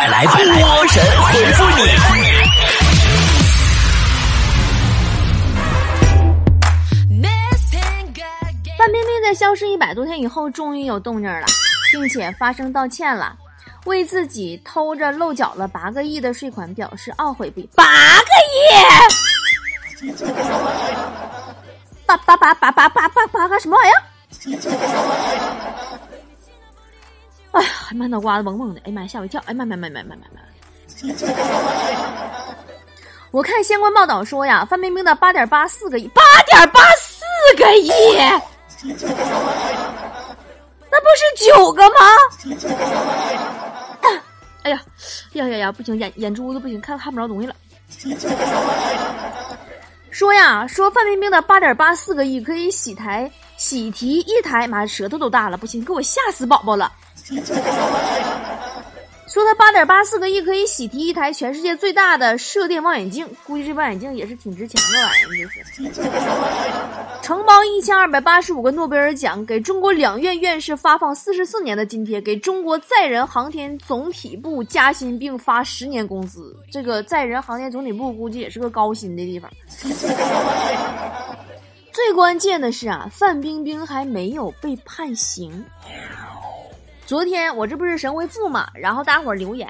快来，波神回复你！范冰冰在消失一百多天以后，终于有动静了，并且发声道歉了，为自己偷着漏缴了八个亿的税款表示懊悔不已。八个亿！八八八八八八八八个什么玩意儿？哎呀，满脑瓜子嗡嗡的，哎呀妈，吓我一跳！哎妈妈妈妈妈妈妈！我看相关报道说呀，范冰冰的八点八四个亿，八点八四个亿。那不是九个吗？哎呀，呀呀呀！不行，眼眼珠子不行，看看不着东西了。说呀，说范冰冰的八点八四个亿可以洗台喜提一台，妈舌头都大了，不行，给我吓死宝宝了。说他八点八四个亿可以喜提一台全世界最大的射电望远镜，估计这望远镜也是挺值钱的玩意儿，就是。承包一千二百八十五个诺贝尔奖，给中国两院院士发放四十四年的津贴，给中国载人航天总体部加薪并发十年工资。这个载人航天总体部估计也是个高薪的地方。最关键的是啊，范冰冰还没有被判刑。昨天我这不是神回复嘛，然后大伙儿留言，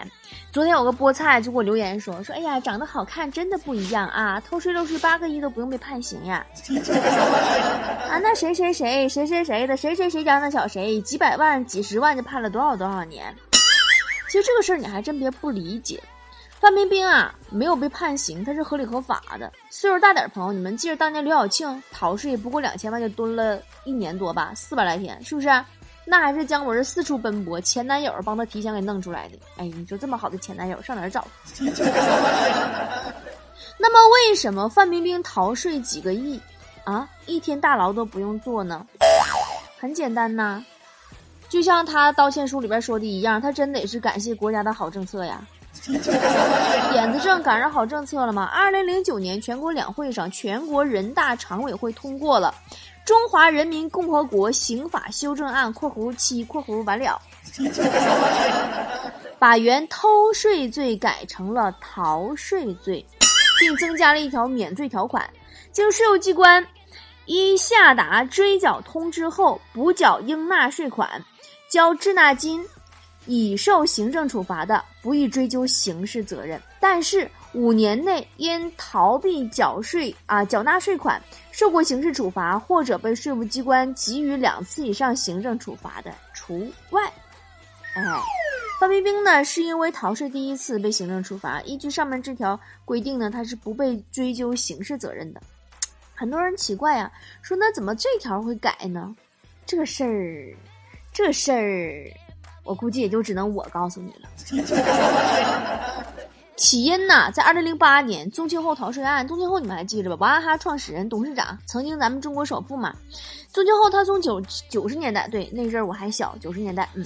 昨天有个菠菜就给我留言说说，哎呀，长得好看真的不一样啊，偷税漏税八个亿都不用被判刑呀。啊，那谁谁谁谁谁谁的谁谁谁家那小谁几百万几十万就判了多少多少年？其实这个事儿你还真别不理解，范冰冰啊没有被判刑，她是合理合法的。岁数大点朋友，你们记得当年刘晓庆逃税不过两千万就蹲了一年多吧，四百来天，是不是？那还是姜文四处奔波，前男友帮他提前给弄出来的。哎，你说这么好的前男友上哪儿找？那么为什么范冰冰逃税几个亿啊，一天大牢都不用坐呢？很简单呐，就像他道歉书里边说的一样，他真得是感谢国家的好政策呀。点子正赶上好政策了吗？二零零九年全国两会上，全国人大常委会通过了。中华人民共和国刑法修正案（括弧七括弧完了 ），把原偷税罪改成了逃税罪，并增加了一条免罪条款：经税务机关依下达追缴通知后，补缴应纳税款、交滞纳金，已受行政处罚的，不予追究刑事责任。但是，五年内因逃避缴税啊缴纳税款受过刑事处罚，或者被税务机关给予两次以上行政处罚的除外。哎，范冰冰呢是因为逃税第一次被行政处罚，依据上面这条规定呢，她是不被追究刑事责任的。很多人奇怪呀，说那怎么这条会改呢？这事儿，这事儿，我估计也就只能我告诉你了。起因呢，在二零零八年宗庆后逃税案，宗庆后你们还记着吧？娃哈哈创始人、董事长，曾经咱们中国首富嘛。宗庆后他从九九十年代，对那阵儿我还小，九十年代，嗯，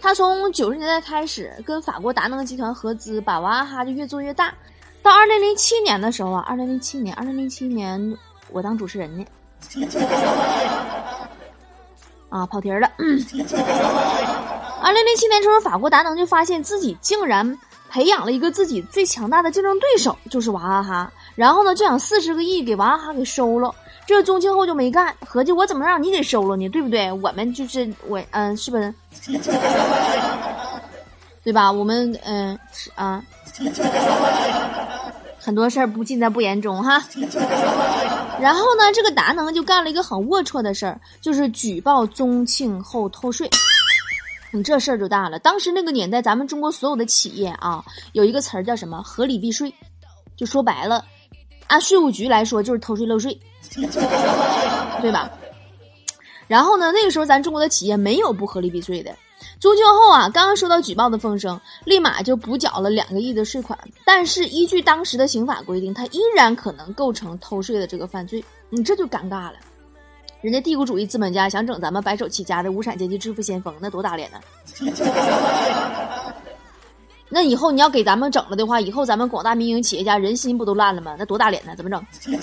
他从九十年代开始跟法国达能集团合资，把娃哈哈就越做越大。到二零零七年的时候啊，二零零七年，二零零七年我当主持人呢，啊，跑题了。嗯二零零七年时候，法国达能就发现自己竟然培养了一个自己最强大的竞争对手，就是娃哈哈。然后呢，就想四十个亿给娃哈哈给收了。这宗庆后就没干，合计我怎么让你给收了呢？对不对？我们就是我，嗯，是不是？对吧？我们嗯是啊，很多事儿不尽在不言中哈。然后呢，这个达能就干了一个很龌龊的事儿，就是举报宗庆后偷税。你这事儿就大了。当时那个年代，咱们中国所有的企业啊，有一个词儿叫什么“合理避税”，就说白了，按税务局来说就是偷税漏税，对吧？然后呢，那个时候咱中国的企业没有不合理避税的。宗庆后啊，刚刚收到举报的风声，立马就补缴了两个亿的税款。但是依据当时的刑法规定，他依然可能构成偷税的这个犯罪。你这就尴尬了。人家帝国主义资本家想整咱们白手起家的无产阶级致富先锋，那多打脸呢！那以后你要给咱们整了的话，以后咱们广大民营企业家人心不都烂了吗？那多打脸呢？怎么整？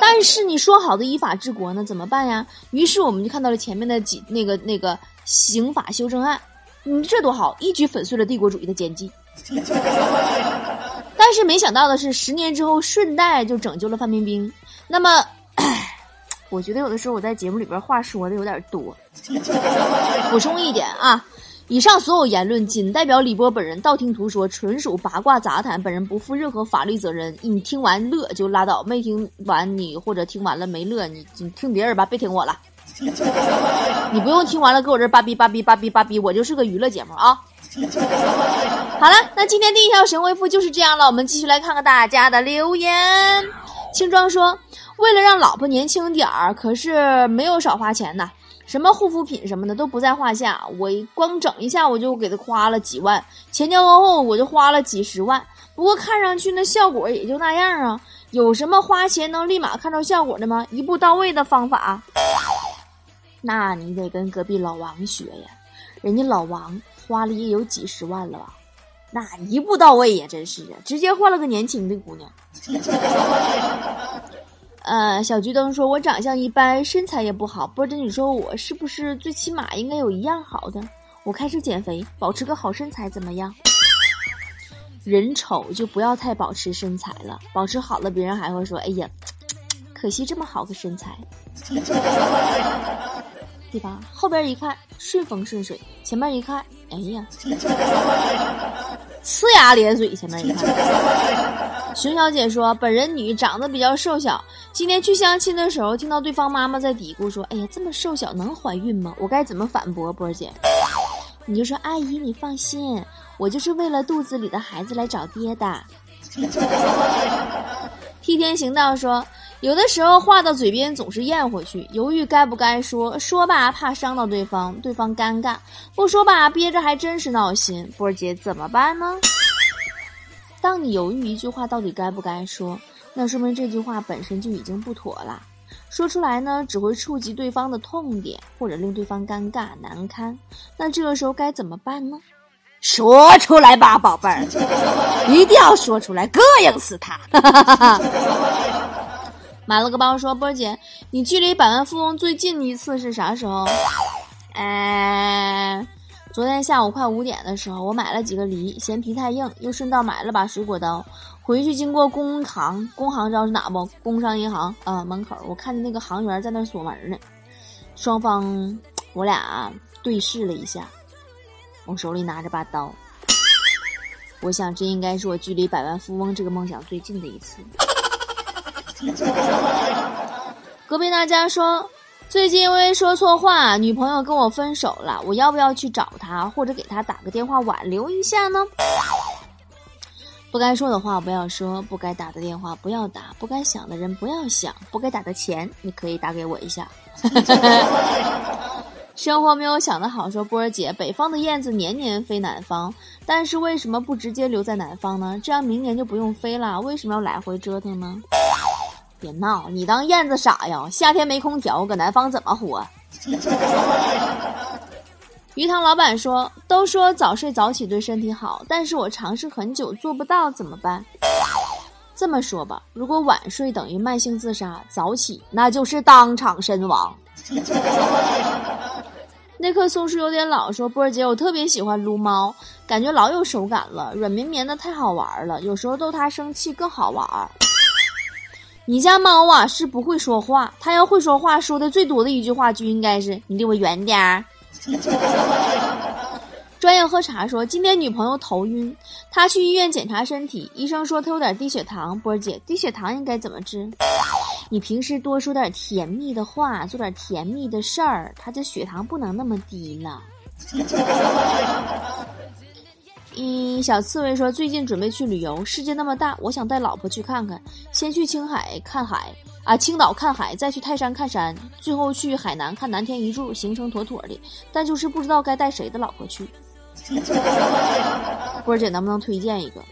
但是你说好的依法治国呢？怎么办呀？于是我们就看到了前面的几那个那个刑法修正案，你这多好，一举粉碎了帝国主义的奸计。但是没想到的是，十年之后顺带就拯救了范冰冰。那么，我觉得有的时候我在节目里边话说的有点多。补充一点啊，以上所有言论仅代表李波本人道听途说，纯属八卦杂谈，本人不负任何法律责任。你听完乐就拉倒，没听完你或者听完了没乐，你你听别人吧，别听我了。你不用听完了搁我这儿叭逼叭逼叭逼叭逼，我就是个娱乐节目啊。好了，那今天第一条神回复就是这样了，我们继续来看看大家的留言。青装说，为了让老婆年轻点儿，可是没有少花钱呐，什么护肤品什么的都不在话下。我光整一下我就给她花了几万，前前后后我就花了几十万。不过看上去那效果也就那样啊。有什么花钱能立马看到效果的吗？一步到位的方法？那你得跟隔壁老王学呀，人家老王花了也有几十万了吧？那一步到位呀，真是啊，直接换了个年轻的姑娘。呃，小桔灯说：“我长相一般，身材也不好，波姐，你说我是不是最起码应该有一样好的？我开始减肥，保持个好身材怎么样？人丑就不要太保持身材了，保持好了，别人还会说：哎呀，可惜这么好个身材。”对吧？后边一看顺风顺水，前面一看，哎呀，呲牙咧嘴。前面一看，熊小姐说，本人女，长得比较瘦小。今天去相亲的时候，听到对方妈妈在嘀咕说：“哎呀，这么瘦小能怀孕吗？”我该怎么反驳？波姐，你就说阿姨，你放心，我就是为了肚子里的孩子来找爹的。替天行道说。有的时候话到嘴边总是咽回去，犹豫该不该说，说吧怕伤到对方，对方尴尬；不说吧憋着还真是闹心。波儿姐怎么办呢？当你犹豫一句话到底该不该说，那说明这句话本身就已经不妥了。说出来呢，只会触及对方的痛点，或者令对方尴尬难堪。那这个时候该怎么办呢？说出来吧，宝贝儿，一定要说出来，膈应死他！买了个包，说波姐，你距离百万富翁最近一次是啥时候？哎，昨天下午快五点的时候，我买了几个梨，嫌皮太硬，又顺道买了把水果刀。回去经过工行，工行知道是哪不？工商银行啊，门口我看见那个行员在那锁门呢。双方我俩对视了一下，我手里拿着把刀。我想这应该是我距离百万富翁这个梦想最近的一次。隔壁那家说，最近因为说错话，女朋友跟我分手了，我要不要去找她，或者给她打个电话挽留一下呢？不该说的话不要说，不该打的电话不要打，不该想的人不要想，不该打的钱你可以打给我一下。生活没有想的好，说波儿姐，北方的燕子年年飞南方，但是为什么不直接留在南方呢？这样明年就不用飞了，为什么要来回折腾呢？别闹！你当燕子傻呀？夏天没空调，搁南方怎么活？鱼塘老板说：“都说早睡早起对身体好，但是我尝试很久做不到，怎么办？”这么说吧，如果晚睡等于慢性自杀，早起那就是当场身亡。那棵松树有点老，说波儿姐，我特别喜欢撸猫，感觉老有手感了，软绵绵的，太好玩了。有时候逗它生气更好玩。你家猫啊是不会说话，它要会说话，说的最多的一句话就应该是“你离我远点儿”。专业喝茶说，今天女朋友头晕，他去医院检查身体，医生说他有点低血糖。波儿姐，低血糖应该怎么治？你平时多说点甜蜜的话，做点甜蜜的事儿，他这血糖不能那么低了。嗯，小刺猬说最近准备去旅游，世界那么大，我想带老婆去看看。先去青海看海啊，青岛看海，再去泰山看山，最后去海南看南天一柱，行程妥妥的。但就是不知道该带谁的老婆去。波姐能不能推荐一个？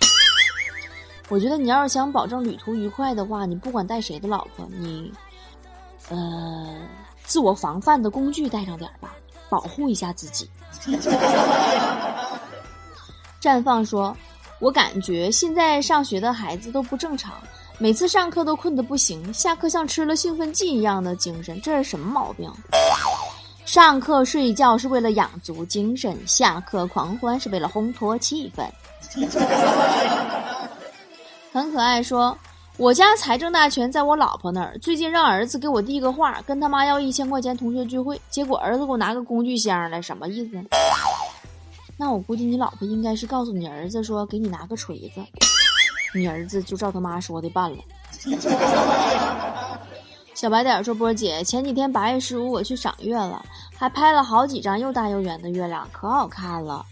我觉得你要是想保证旅途愉快的话，你不管带谁的老婆，你呃自我防范的工具带上点吧，保护一下自己。绽放说：“我感觉现在上学的孩子都不正常，每次上课都困得不行，下课像吃了兴奋剂一样的精神，这是什么毛病？”上课睡觉是为了养足精神，下课狂欢是为了烘托气氛。很可爱，说我家财政大权在我老婆那儿。最近让儿子给我递个话，跟他妈要一千块钱同学聚会，结果儿子给我拿个工具箱来，什么意思？那我估计你老婆应该是告诉你儿子说给你拿个锤子，你儿子就照他妈说的办了。小白点说：“波姐，前几天八月十五我去赏月了，还拍了好几张又大又圆的月亮，可好看了。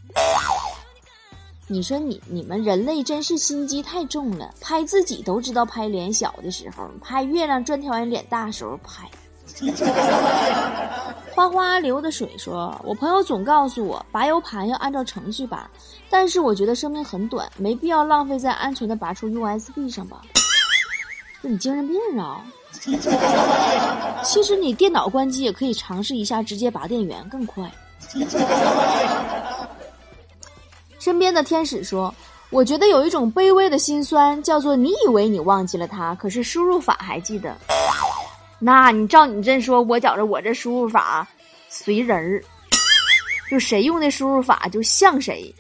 你说你你们人类真是心机太重了，拍自己都知道拍脸小的时候，拍月亮专挑人脸大时候拍。” 花花流的水说：“我朋友总告诉我拔 U 盘要按照程序拔，但是我觉得生命很短，没必要浪费在安全的拔出 USB 上吧？你精神病啊！其实你电脑关机也可以尝试一下，直接拔电源更快。”身边的天使说：“我觉得有一种卑微的心酸，叫做你以为你忘记了它，可是输入法还记得。”那你照你这说，我觉着我这输入法随人儿，就谁用的输入法就像谁，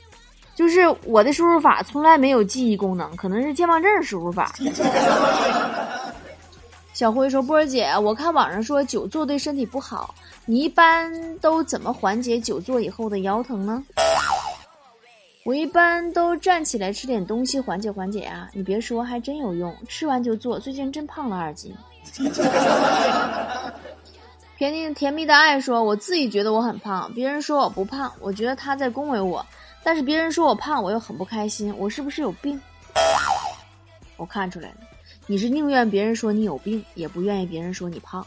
就是我的输入法从来没有记忆功能，可能是健忘症输入法。小辉说：“波儿姐，我看网上说久坐对身体不好，你一般都怎么缓解久坐以后的腰疼呢？”我一般都站起来吃点东西缓解缓解啊！你别说，还真有用，吃完就坐，最近真胖了二斤。甜蜜甜蜜的爱说：“我自己觉得我很胖，别人说我不胖，我觉得他在恭维我。但是别人说我胖，我又很不开心，我是不是有病？”我看出来了，你是宁愿别人说你有病，也不愿意别人说你胖。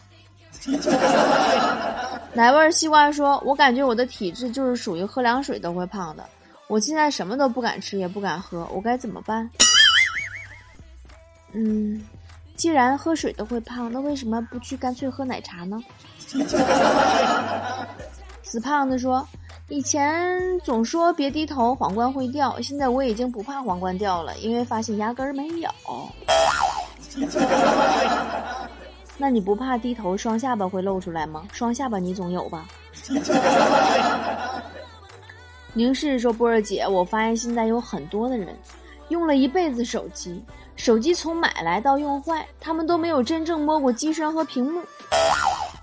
奶味西瓜说：“我感觉我的体质就是属于喝凉水都会胖的。”我现在什么都不敢吃，也不敢喝，我该怎么办？嗯，既然喝水都会胖，那为什么不去干脆喝奶茶呢？死胖子说：“以前总说别低头，皇冠会掉，现在我已经不怕皇冠掉了，因为发现压根儿没有。那你不怕低头双下巴会露出来吗？双下巴你总有吧？”宁氏说：“波儿姐，我发现现在有很多的人用了一辈子手机，手机从买来到用坏，他们都没有真正摸过机身和屏幕。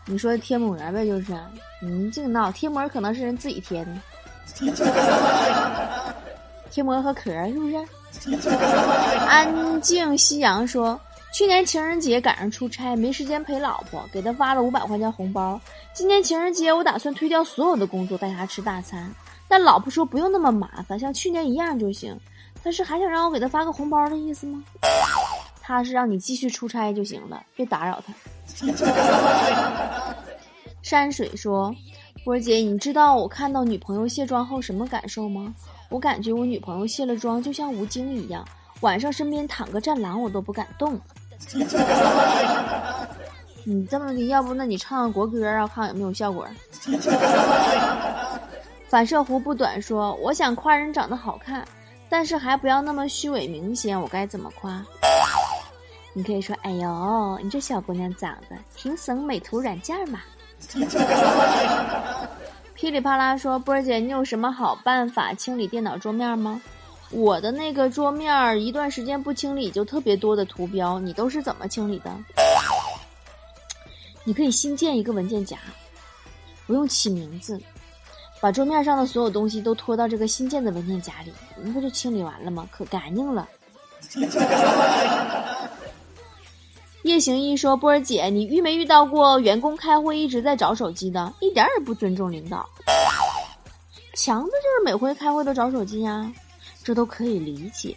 你说贴膜呗，就是，你净闹，贴膜可能是人自己贴的，贴膜和壳是不是？”安静夕阳说：“去年情人节赶上出差，没时间陪老婆，给她发了五百块钱红包。今年情人节，我打算推掉所有的工作，带她吃大餐。”但老婆说不用那么麻烦，像去年一样就行。他是还想让我给他发个红包的意思吗？他是让你继续出差就行了，别打扰他。山水说：“波姐，你知道我看到女朋友卸妆后什么感受吗？我感觉我女朋友卸了妆就像吴京一样，晚上身边躺个战狼我都不敢动。你这么的，要不那你唱个国歌啊，看有没有效果。”反射弧不短，说我想夸人长得好看，但是还不要那么虚伪明显，我该怎么夸？你可以说：“哎呦，你这小姑娘长得挺省美图软件嘛。”噼里啪啦说：“波儿姐，你有什么好办法清理电脑桌面吗？我的那个桌面一段时间不清理就特别多的图标，你都是怎么清理的？你可以新建一个文件夹，不用起名字。”把桌面上的所有东西都拖到这个新建的文件夹里，你不就清理完了吗？可干净了。夜行一说：“波儿姐，你遇没遇到过员工开会一直在找手机的，一点也不尊重领导。强子就是每回开会都找手机呀，这都可以理解，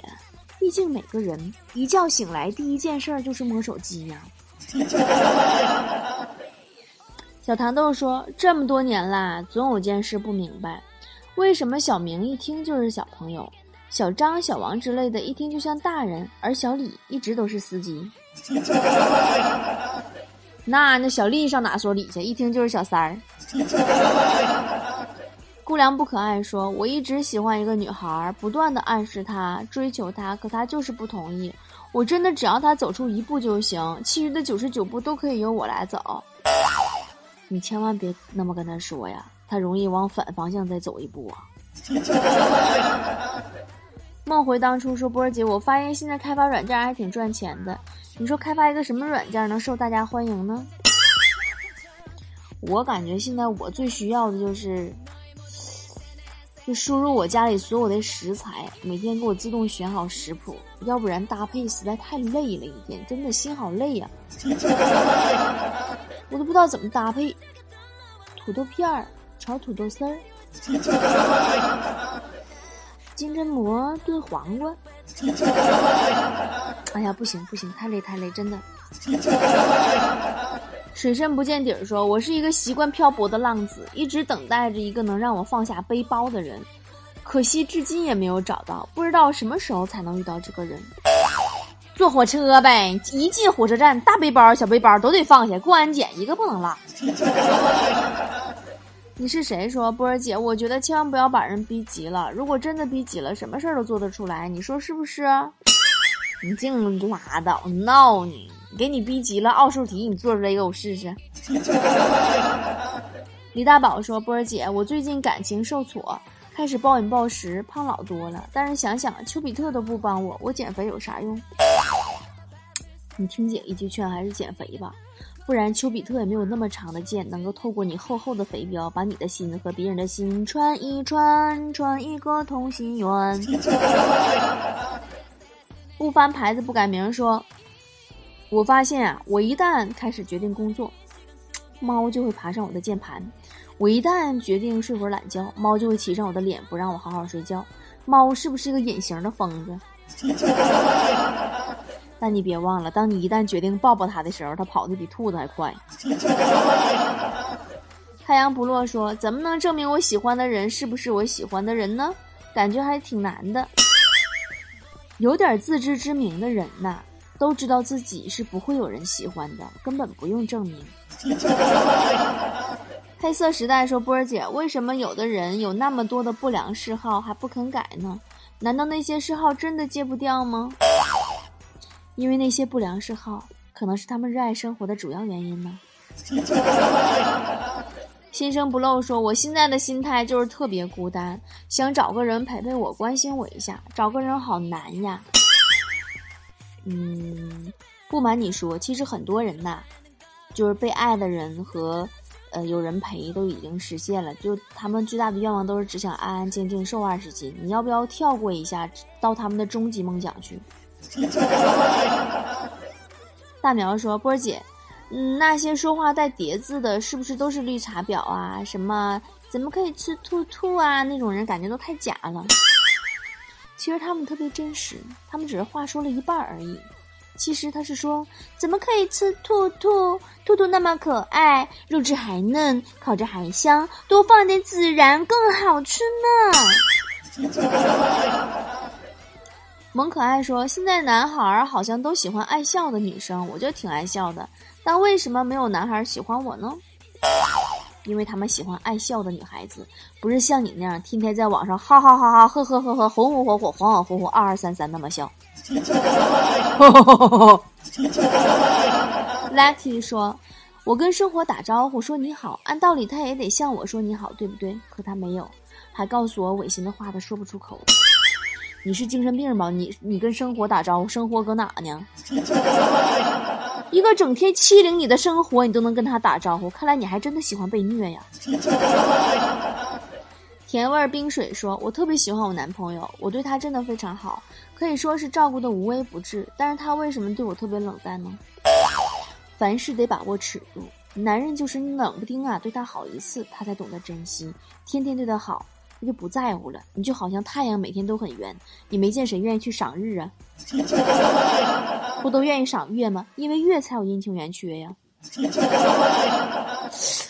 毕竟每个人一觉醒来第一件事就是摸手机呀。”小糖豆说：“这么多年啦，总有件事不明白，为什么小明一听就是小朋友，小张、小王之类的一听就像大人，而小李一直都是司机？那那小丽上哪说理去？一听就是小三儿。”姑娘不可爱说：“我一直喜欢一个女孩，不断的暗示她、追求她，可她就是不同意。我真的只要她走出一步就行，其余的九十九步都可以由我来走。”你千万别那么跟他说呀，他容易往反方向再走一步啊。梦回当初说波儿姐，我发现现在开发软件还挺赚钱的。你说开发一个什么软件能受大家欢迎呢？我感觉现在我最需要的就是，就输入我家里所有的食材，每天给我自动选好食谱，要不然搭配实在太累了，一天真的心好累呀。我都不知道怎么搭配，土豆片儿炒土豆丝儿。金针蘑炖黄瓜，哎呀，不行不行，太累太累，真的。水深不见底儿说：“我是一个习惯漂泊的浪子，一直等待着一个能让我放下背包的人，可惜至今也没有找到，不知道什么时候才能遇到这个人。坐火车呗，一进火车站，大背包、小背包都得放下，过安检一个不能落。”你是谁说波儿姐？我觉得千万不要把人逼急了。如果真的逼急了，什么事儿都做得出来。你说是不是？你净拉倒闹你！给你逼急了，奥数题你做出来给我试试。李大宝说波儿姐，我最近感情受挫，开始暴饮暴食，胖老多了。但是想想丘比特都不帮我，我减肥有啥用？你听姐一句劝，还是减肥吧。不然，丘比特也没有那么长的剑，能够透过你厚厚的肥膘，把你的心和别人的心串一串，串一个同心圆。不翻牌子不改名，说，我发现啊，我一旦开始决定工作，猫就会爬上我的键盘；我一旦决定睡会儿懒觉，猫就会骑上我的脸，不让我好好睡觉。猫是不是一个隐形的疯子？但你别忘了，当你一旦决定抱抱它的时候，它跑得比兔子还快。太阳不落说：“怎么能证明我喜欢的人是不是我喜欢的人呢？感觉还挺难的。有点自知之明的人呐，都知道自己是不会有人喜欢的，根本不用证明。”黑色时代说：“波儿姐，为什么有的人有那么多的不良嗜好还不肯改呢？难道那些嗜好真的戒不掉吗？”因为那些不良嗜好，可能是他们热爱生活的主要原因呢。心生不露说：“我现在的心态就是特别孤单，想找个人陪陪我，关心我一下。找个人好难呀。”嗯，不瞒你说，其实很多人呐，就是被爱的人和呃有人陪都已经实现了，就他们最大的愿望都是只想安安静静瘦二十斤。你要不要跳过一下，到他们的终极梦想去？大苗说：“波儿姐，嗯，那些说话带叠字的，是不是都是绿茶婊啊？什么怎么可以吃兔兔啊？那种人感觉都太假了。其实他们特别真实，他们只是话说了一半而已。其实他是说，怎么可以吃兔兔？兔兔那么可爱，肉质还嫩，烤着还香，多放点孜然更好吃呢。”萌可爱说：“现在男孩好像都喜欢爱笑的女生，我就挺爱笑的。但为什么没有男孩喜欢我呢？因为他们喜欢爱笑的女孩子，不是像你那样天天在网上哈哈哈哈呵呵呵呵红红火火恍恍惚惚二二三三那么笑。”Lucky 说：“我跟生活打招呼说你好，按道理他也得向我说你好，对不对？可他没有，还告诉我违心的话他说不出口。”你是精神病吧？你你跟生活打招呼，生活搁哪呢？一个整天欺凌你的生活，你都能跟他打招呼，看来你还真的喜欢被虐呀。甜味冰水说：“我特别喜欢我男朋友，我对他真的非常好，可以说是照顾的无微不至。但是他为什么对我特别冷淡呢？凡事得把握尺度，男人就是你冷不丁啊对他好一次，他才懂得珍惜，天天对他好。”就不在乎了，你就好像太阳每天都很圆，你没见谁愿意去赏日啊？不都愿意赏月吗？因为月才有阴晴圆缺呀。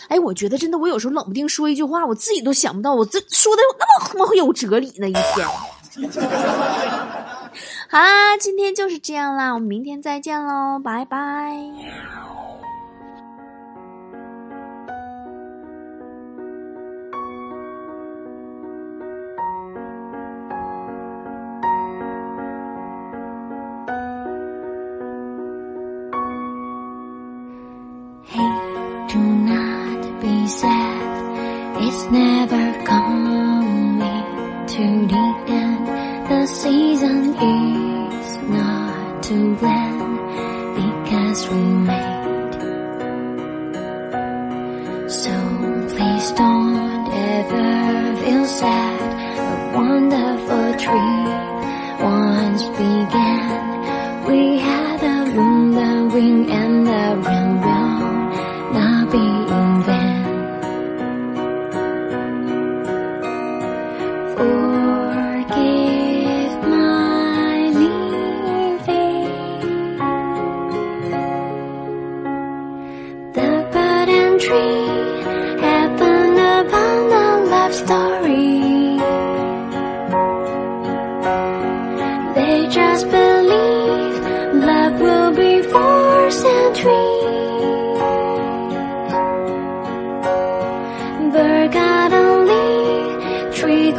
哎，我觉得真的，我有时候冷不丁说一句话，我自己都想不到，我这说的那么有哲理呢一天。好啦，今天就是这样啦，我们明天再见喽，拜拜。Don't ever feel sad. A wonderful dream once began. We had a moon, the ring, and the rainbow. Bird got a leaf, tree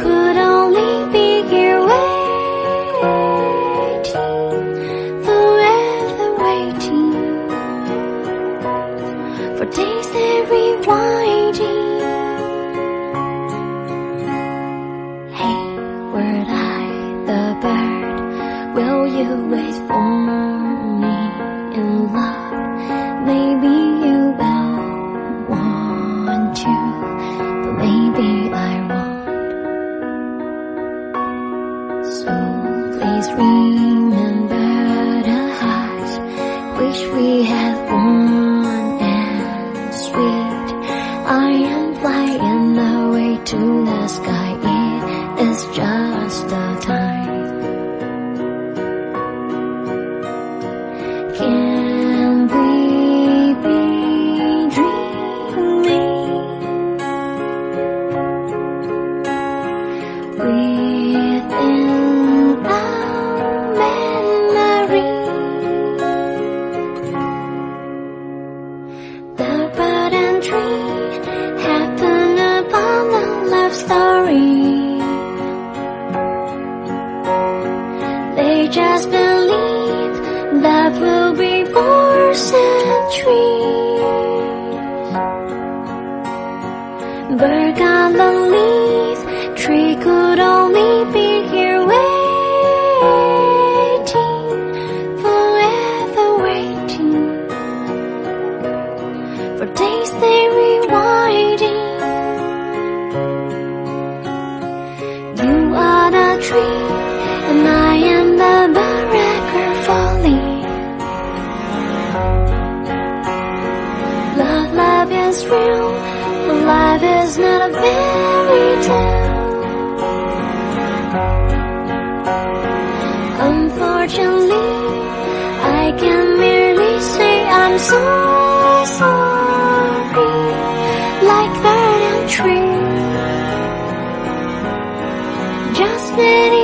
that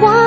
我